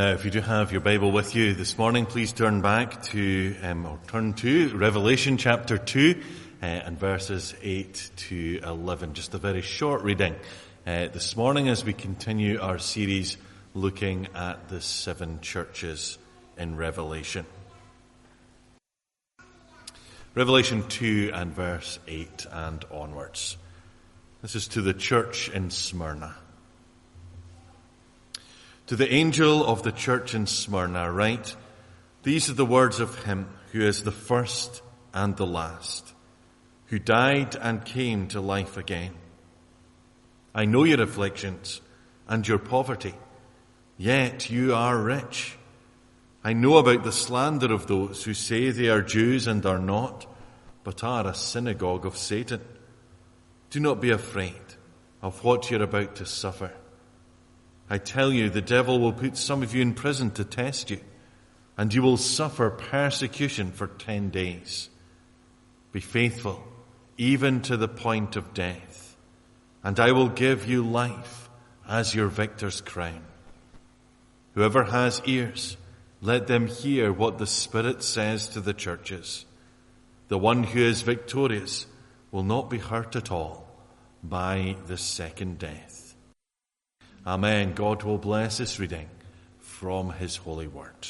Now, if you do have your Bible with you this morning, please turn back to, um, or turn to Revelation chapter 2 uh, and verses 8 to 11. Just a very short reading uh, this morning as we continue our series looking at the seven churches in Revelation. Revelation 2 and verse 8 and onwards. This is to the church in Smyrna. To the angel of the church in Smyrna write, These are the words of him who is the first and the last, who died and came to life again. I know your afflictions and your poverty, yet you are rich. I know about the slander of those who say they are Jews and are not, but are a synagogue of Satan. Do not be afraid of what you're about to suffer. I tell you, the devil will put some of you in prison to test you, and you will suffer persecution for ten days. Be faithful, even to the point of death, and I will give you life as your victor's crown. Whoever has ears, let them hear what the Spirit says to the churches. The one who is victorious will not be hurt at all by the second death. Amen. God will bless this reading from His holy word.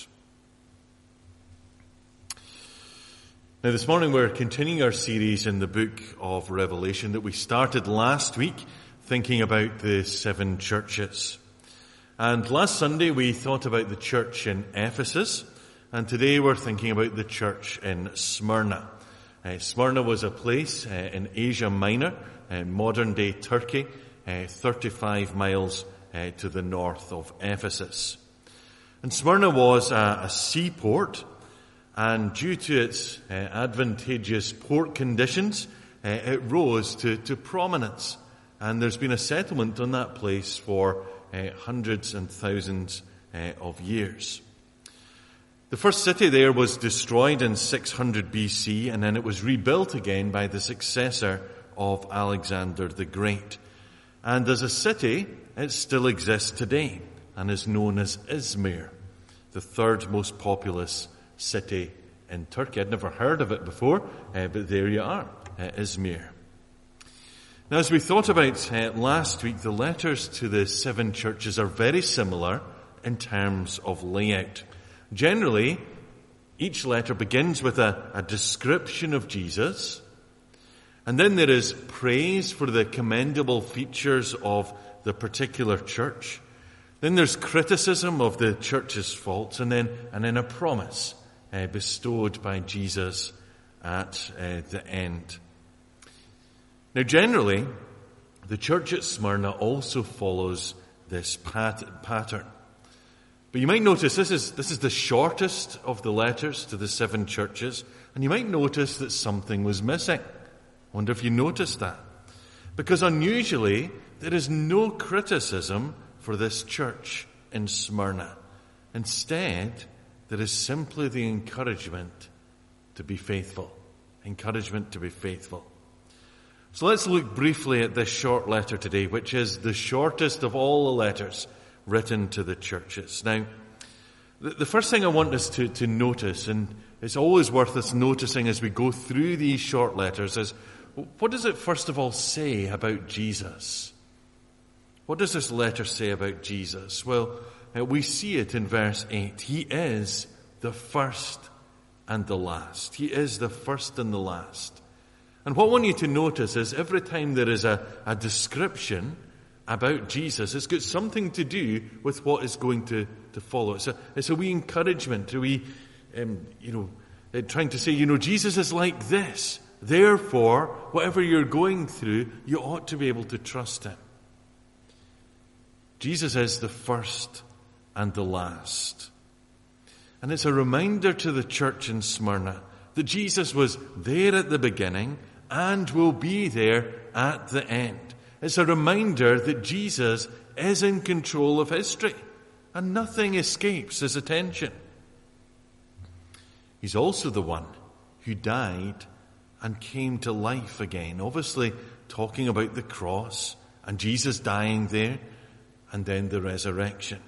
Now, this morning we're continuing our series in the book of Revelation that we started last week, thinking about the seven churches. And last Sunday we thought about the church in Ephesus, and today we're thinking about the church in Smyrna. Uh, Smyrna was a place uh, in Asia Minor, uh, modern day Turkey, uh, 35 miles uh, to the north of Ephesus. And Smyrna was a, a seaport, and due to its uh, advantageous port conditions, uh, it rose to, to, prominence. And there's been a settlement on that place for hundreds and thousands of years. The first city there was destroyed in 600 BC, and then it was rebuilt again by the successor of Alexander the Great. And as a city, it still exists today and is known as Izmir, the third most populous city in Turkey. I'd never heard of it before, uh, but there you are, uh, Izmir. Now, as we thought about uh, last week, the letters to the seven churches are very similar in terms of layout. Generally, each letter begins with a, a description of Jesus, and then there is praise for the commendable features of the particular church. Then there's criticism of the church's faults, and then and then a promise uh, bestowed by Jesus at uh, the end. Now, generally, the church at Smyrna also follows this pat- pattern. But you might notice this is, this is the shortest of the letters to the seven churches, and you might notice that something was missing. Wonder if you noticed that. Because unusually, there is no criticism for this church in Smyrna. Instead, there is simply the encouragement to be faithful. Encouragement to be faithful. So let's look briefly at this short letter today, which is the shortest of all the letters written to the churches. Now, the first thing I want us to, to notice, and it's always worth us noticing as we go through these short letters, is what does it first of all say about Jesus? What does this letter say about Jesus? Well, uh, we see it in verse 8. He is the first and the last. He is the first and the last. And what I want you to notice is every time there is a, a description about Jesus, it's got something to do with what is going to, to follow. It's a, it's a wee encouragement, a wee, um, you know, uh, trying to say, you know, Jesus is like this. Therefore, whatever you're going through, you ought to be able to trust him. Jesus is the first and the last. And it's a reminder to the church in Smyrna that Jesus was there at the beginning and will be there at the end. It's a reminder that Jesus is in control of history and nothing escapes his attention. He's also the one who died and came to life again. Obviously, talking about the cross and Jesus dying there and then the resurrection.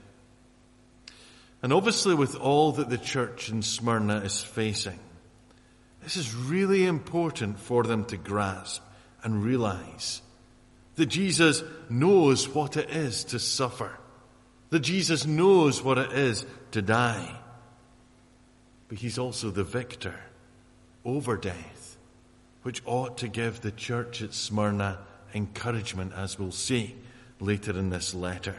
And obviously with all that the church in Smyrna is facing, this is really important for them to grasp and realize that Jesus knows what it is to suffer, that Jesus knows what it is to die. But he's also the victor over death, which ought to give the church at Smyrna encouragement, as we'll see later in this letter.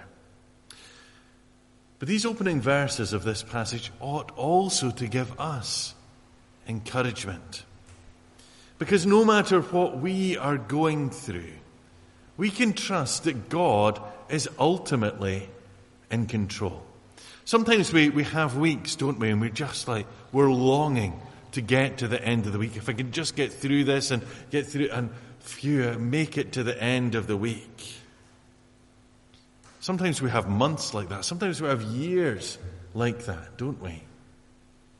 But these opening verses of this passage ought also to give us encouragement. Because no matter what we are going through, we can trust that God is ultimately in control. Sometimes we, we have weeks, don't we? And we're just like, we're longing to get to the end of the week. If I can just get through this and get through and phew, make it to the end of the week. Sometimes we have months like that. Sometimes we have years like that, don't we?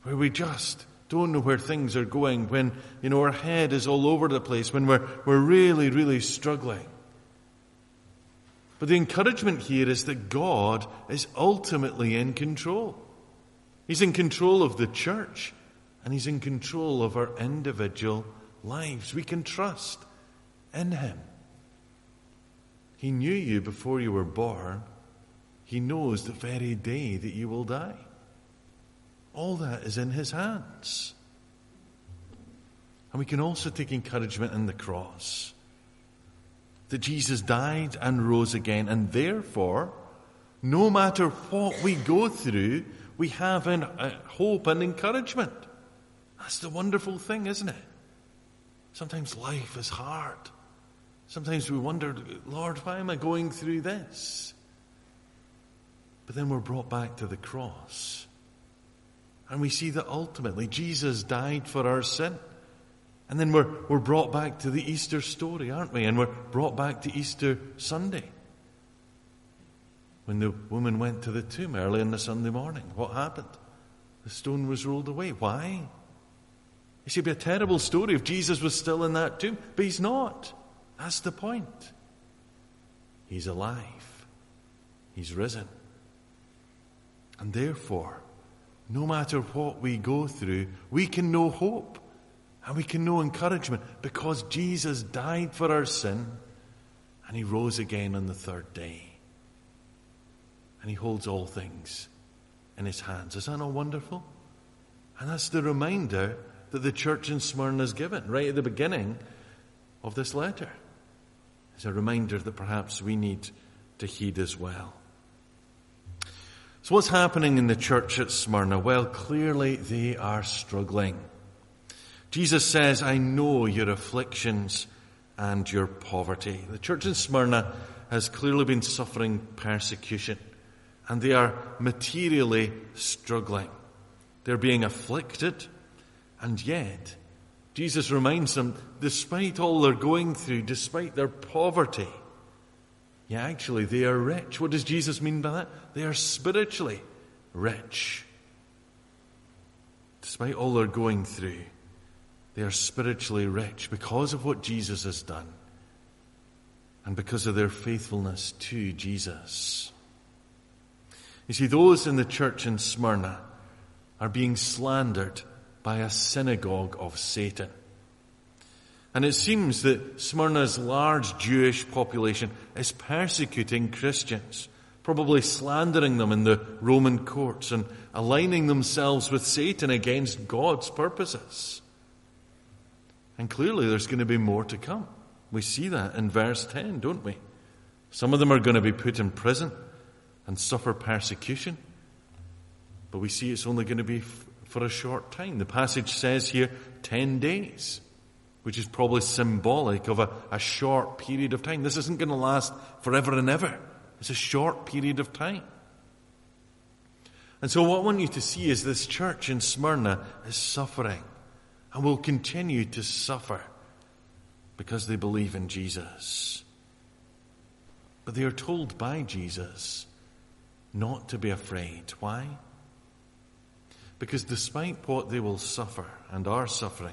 Where we just don't know where things are going, when, you know, our head is all over the place, when we're, we're really, really struggling. But the encouragement here is that God is ultimately in control. He's in control of the church and He's in control of our individual lives. We can trust in Him. He knew you before you were born. He knows the very day that you will die. All that is in His hands. And we can also take encouragement in the cross that Jesus died and rose again, and therefore, no matter what we go through, we have an, hope and encouragement. That's the wonderful thing, isn't it? Sometimes life is hard. Sometimes we wonder, Lord, why am I going through this? But then we're brought back to the cross. And we see that ultimately Jesus died for our sin. And then we're, we're brought back to the Easter story, aren't we? And we're brought back to Easter Sunday. When the woman went to the tomb early on the Sunday morning, what happened? The stone was rolled away. Why? It should be a terrible story if Jesus was still in that tomb, but he's not. That's the point. He's alive. He's risen. And therefore, no matter what we go through, we can know hope and we can know encouragement because Jesus died for our sin and he rose again on the third day. And he holds all things in his hands. Is that not wonderful? And that's the reminder that the church in Smyrna is given right at the beginning of this letter. It's a reminder that perhaps we need to heed as well. So, what's happening in the church at Smyrna? Well, clearly they are struggling. Jesus says, I know your afflictions and your poverty. The church in Smyrna has clearly been suffering persecution, and they are materially struggling. They're being afflicted, and yet Jesus reminds them, despite all they're going through, despite their poverty, yeah, actually, they are rich. What does Jesus mean by that? They are spiritually rich. Despite all they're going through, they are spiritually rich because of what Jesus has done and because of their faithfulness to Jesus. You see, those in the church in Smyrna are being slandered by a synagogue of Satan. And it seems that Smyrna's large Jewish population is persecuting Christians, probably slandering them in the Roman courts and aligning themselves with Satan against God's purposes. And clearly there's going to be more to come. We see that in verse 10, don't we? Some of them are going to be put in prison and suffer persecution. But we see it's only going to be for a short time. The passage says here 10 days, which is probably symbolic of a, a short period of time. This isn't going to last forever and ever. It's a short period of time. And so what I want you to see is this church in Smyrna is suffering and will continue to suffer because they believe in Jesus. But they are told by Jesus not to be afraid. Why? Because despite what they will suffer and are suffering,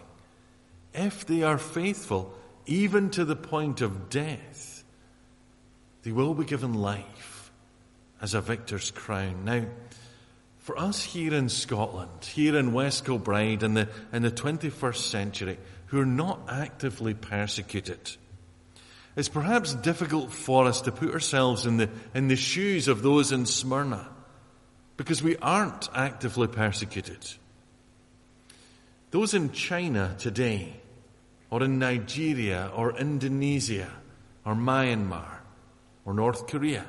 if they are faithful, even to the point of death, they will be given life as a victor's crown. Now, for us here in Scotland, here in West Kilbride in the, in the 21st century, who are not actively persecuted, it's perhaps difficult for us to put ourselves in the, in the shoes of those in Smyrna because we aren't actively persecuted. Those in China today, or in Nigeria, or Indonesia, or Myanmar, or North Korea,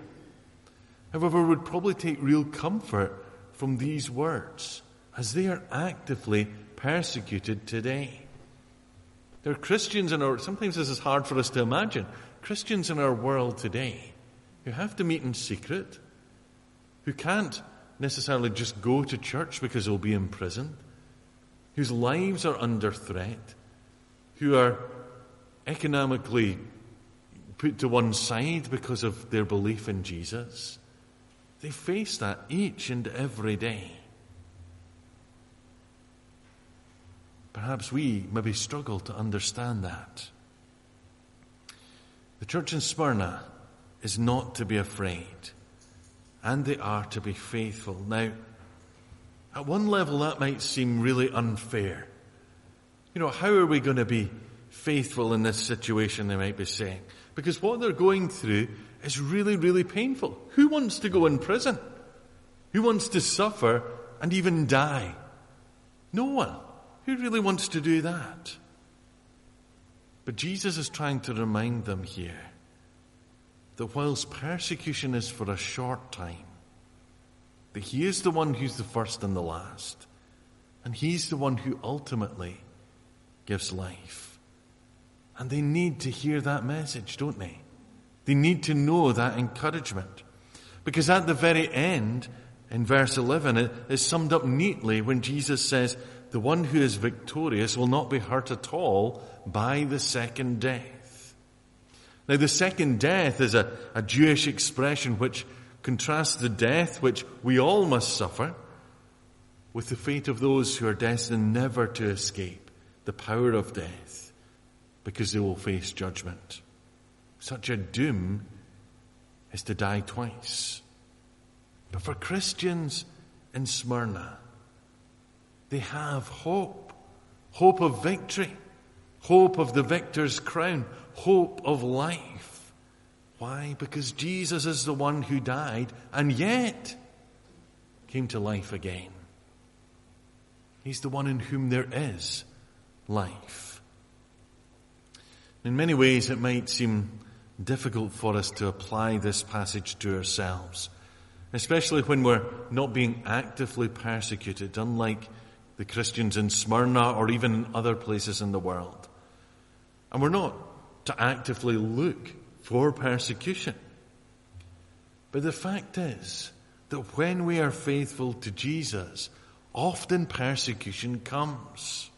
however, would probably take real comfort from these words as they are actively persecuted today. There are Christians in our, sometimes this is hard for us to imagine, Christians in our world today who have to meet in secret, who can't necessarily just go to church because they'll be imprisoned, whose lives are under threat, who are economically put to one side because of their belief in Jesus. They face that each and every day. Perhaps we maybe struggle to understand that. The church in Smyrna is not to be afraid, and they are to be faithful. Now, at one level, that might seem really unfair. You know, how are we going to be faithful in this situation, they might be saying? Because what they're going through is really, really painful. Who wants to go in prison? Who wants to suffer and even die? No one. Who really wants to do that? But Jesus is trying to remind them here that whilst persecution is for a short time, that He is the one who's the first and the last, and He's the one who ultimately gives life. And they need to hear that message, don't they? They need to know that encouragement. Because at the very end, in verse 11, it is summed up neatly when Jesus says, the one who is victorious will not be hurt at all by the second death. Now the second death is a, a Jewish expression which contrasts the death which we all must suffer with the fate of those who are destined never to escape the power of death because they will face judgment. Such a doom is to die twice. But for Christians in Smyrna, they have hope. Hope of victory. Hope of the victor's crown. Hope of life. Why? Because Jesus is the one who died and yet came to life again. He's the one in whom there is life. In many ways, it might seem difficult for us to apply this passage to ourselves, especially when we're not being actively persecuted, unlike the Christians in Smyrna or even in other places in the world. And we're not to actively look for persecution. But the fact is that when we are faithful to Jesus, often persecution comes.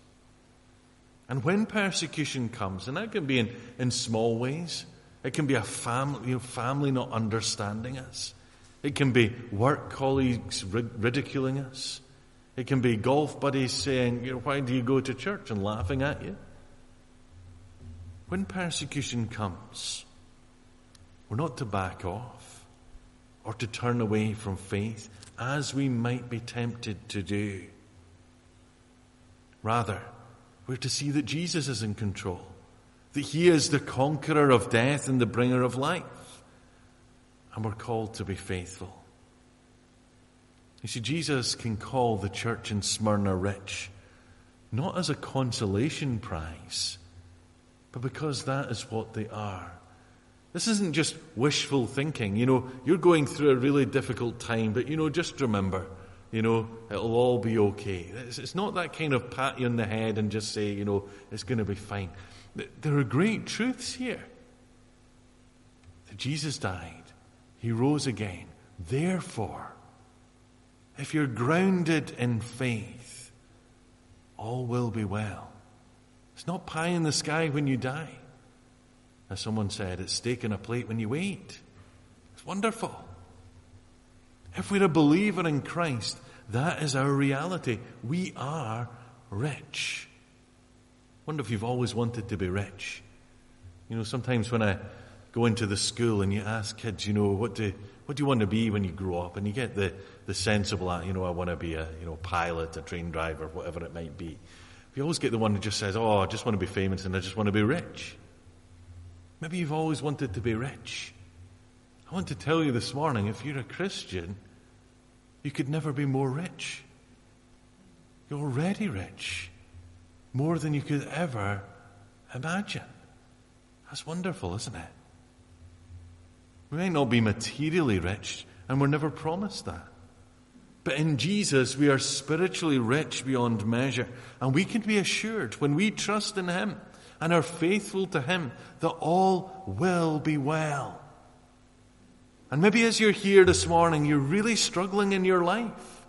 And when persecution comes, and that can be in, in small ways, it can be a family, you know, family not understanding us. It can be work colleagues ridiculing us. It can be golf buddies saying, you know, why do you go to church and laughing at you? When persecution comes, we're not to back off or to turn away from faith as we might be tempted to do. Rather, we're to see that Jesus is in control, that He is the conqueror of death and the bringer of life, and we're called to be faithful. You see, Jesus can call the church in Smyrna rich, not as a consolation prize, but because that is what they are. This isn't just wishful thinking. You know, you're going through a really difficult time, but you know, just remember, you know, it'll all be okay. It's, it's not that kind of pat you on the head and just say, you know, it's going to be fine. There are great truths here. That Jesus died, He rose again. Therefore, if you're grounded in faith, all will be well. It's not pie in the sky when you die. As someone said, it's steak in a plate when you wait. It's wonderful. If we're a believer in Christ, that is our reality. We are rich. Wonder if you've always wanted to be rich. You know, sometimes when I go into the school and you ask kids, you know, what do, what do you want to be when you grow up? And you get the, the sensible, you know, I want to be a, you know, pilot, a train driver, whatever it might be. You always get the one who just says, oh, I just want to be famous and I just want to be rich. Maybe you've always wanted to be rich. I want to tell you this morning, if you're a Christian, you could never be more rich. You're already rich. More than you could ever imagine. That's wonderful, isn't it? We may not be materially rich, and we're never promised that. But in Jesus, we are spiritually rich beyond measure. And we can be assured when we trust in Him and are faithful to Him that all will be well. And maybe as you're here this morning, you're really struggling in your life.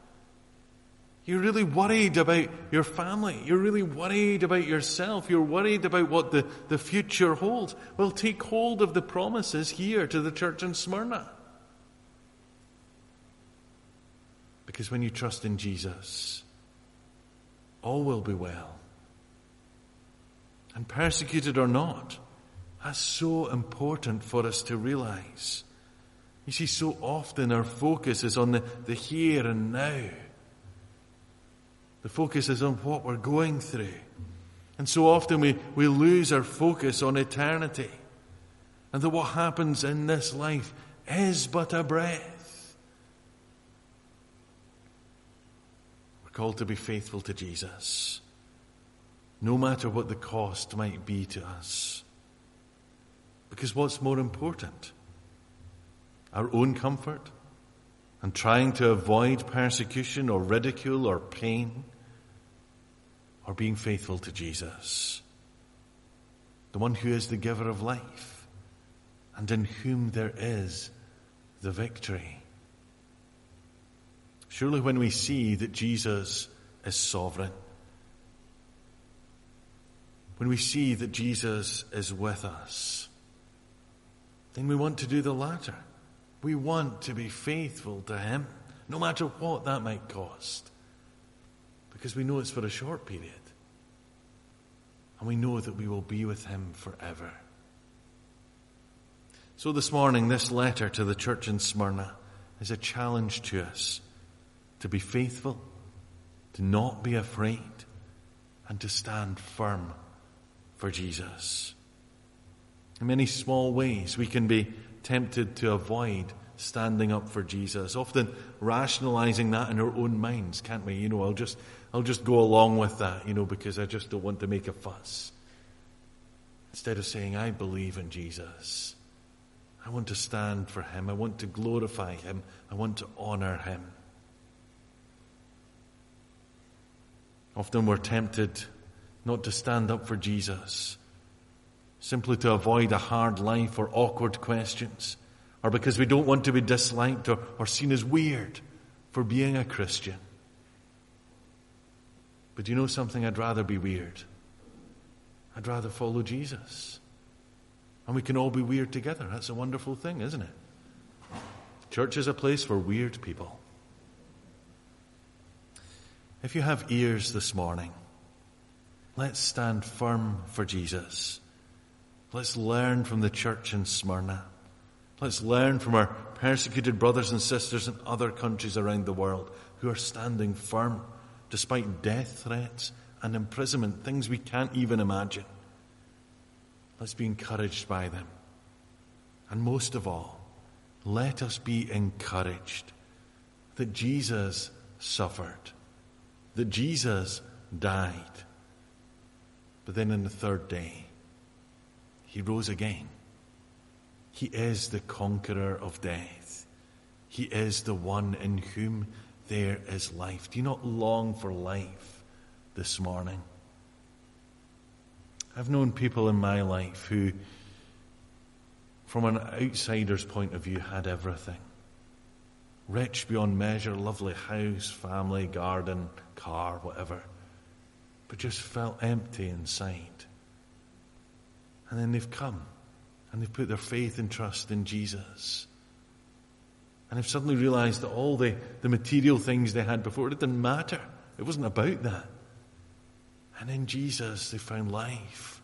You're really worried about your family. You're really worried about yourself. You're worried about what the, the future holds. Well, take hold of the promises here to the church in Smyrna. Because when you trust in Jesus, all will be well. And persecuted or not, that's so important for us to realize. You see, so often our focus is on the, the here and now. The focus is on what we're going through. And so often we, we lose our focus on eternity. And that what happens in this life is but a breath. We're called to be faithful to Jesus, no matter what the cost might be to us. Because what's more important? Our own comfort and trying to avoid persecution or ridicule or pain? or being faithful to Jesus, the one who is the giver of life and in whom there is the victory. Surely, when we see that Jesus is sovereign, when we see that Jesus is with us, then we want to do the latter. We want to be faithful to Him, no matter what that might cost because we know it's for a short period. And we know that we will be with him forever. So this morning, this letter to the church in Smyrna is a challenge to us to be faithful, to not be afraid, and to stand firm for Jesus. In many small ways, we can be tempted to avoid standing up for Jesus, often rationalizing that in our own minds, can't we? You know, I'll just I'll just go along with that, you know, because I just don't want to make a fuss. Instead of saying, I believe in Jesus. I want to stand for him. I want to glorify him. I want to honor him. Often we're tempted not to stand up for Jesus, simply to avoid a hard life or awkward questions, or because we don't want to be disliked or, or seen as weird for being a Christian. But you know something? I'd rather be weird. I'd rather follow Jesus. And we can all be weird together. That's a wonderful thing, isn't it? Church is a place for weird people. If you have ears this morning, let's stand firm for Jesus. Let's learn from the church in Smyrna. Let's learn from our persecuted brothers and sisters in other countries around the world who are standing firm despite death threats and imprisonment, things we can't even imagine. Let's be encouraged by them. And most of all, let us be encouraged that Jesus suffered, that Jesus died, but then in the third day, he rose again. He is the conqueror of death. He is the one in whom there is life. Do you not long for life this morning? I've known people in my life who, from an outsider's point of view, had everything. Rich beyond measure, lovely house, family, garden, car, whatever. But just felt empty inside. And then they've come and they've put their faith and trust in Jesus. And they've suddenly realized that all the, the material things they had before, it didn't matter. It wasn't about that. And in Jesus, they found life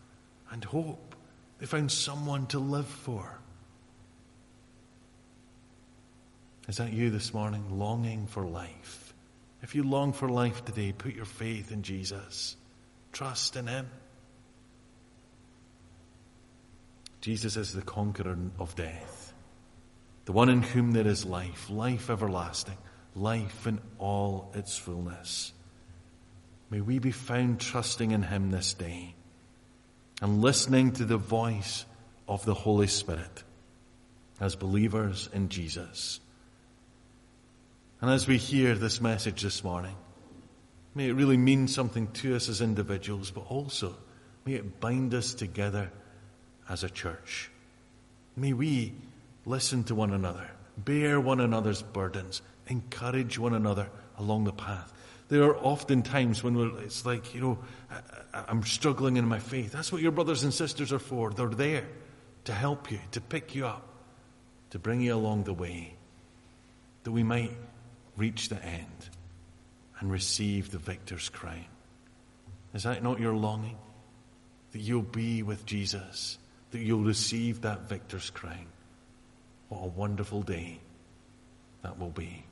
and hope. They found someone to live for. Is that you this morning, longing for life? If you long for life today, put your faith in Jesus. Trust in Him. Jesus is the conqueror of death, the one in whom there is life, life everlasting, life in all its fullness. May we be found trusting in Him this day and listening to the voice of the Holy Spirit as believers in Jesus. And as we hear this message this morning, may it really mean something to us as individuals, but also may it bind us together as a church. May we listen to one another, bear one another's burdens, encourage one another along the path. There are often times when it's like, you know, I, am struggling in my faith. That's what your brothers and sisters are for. They're there to help you, to pick you up, to bring you along the way, that we might reach the end and receive the victor's crown. Is that not your longing? That you'll be with Jesus that you'll receive that victor's crown. What a wonderful day that will be.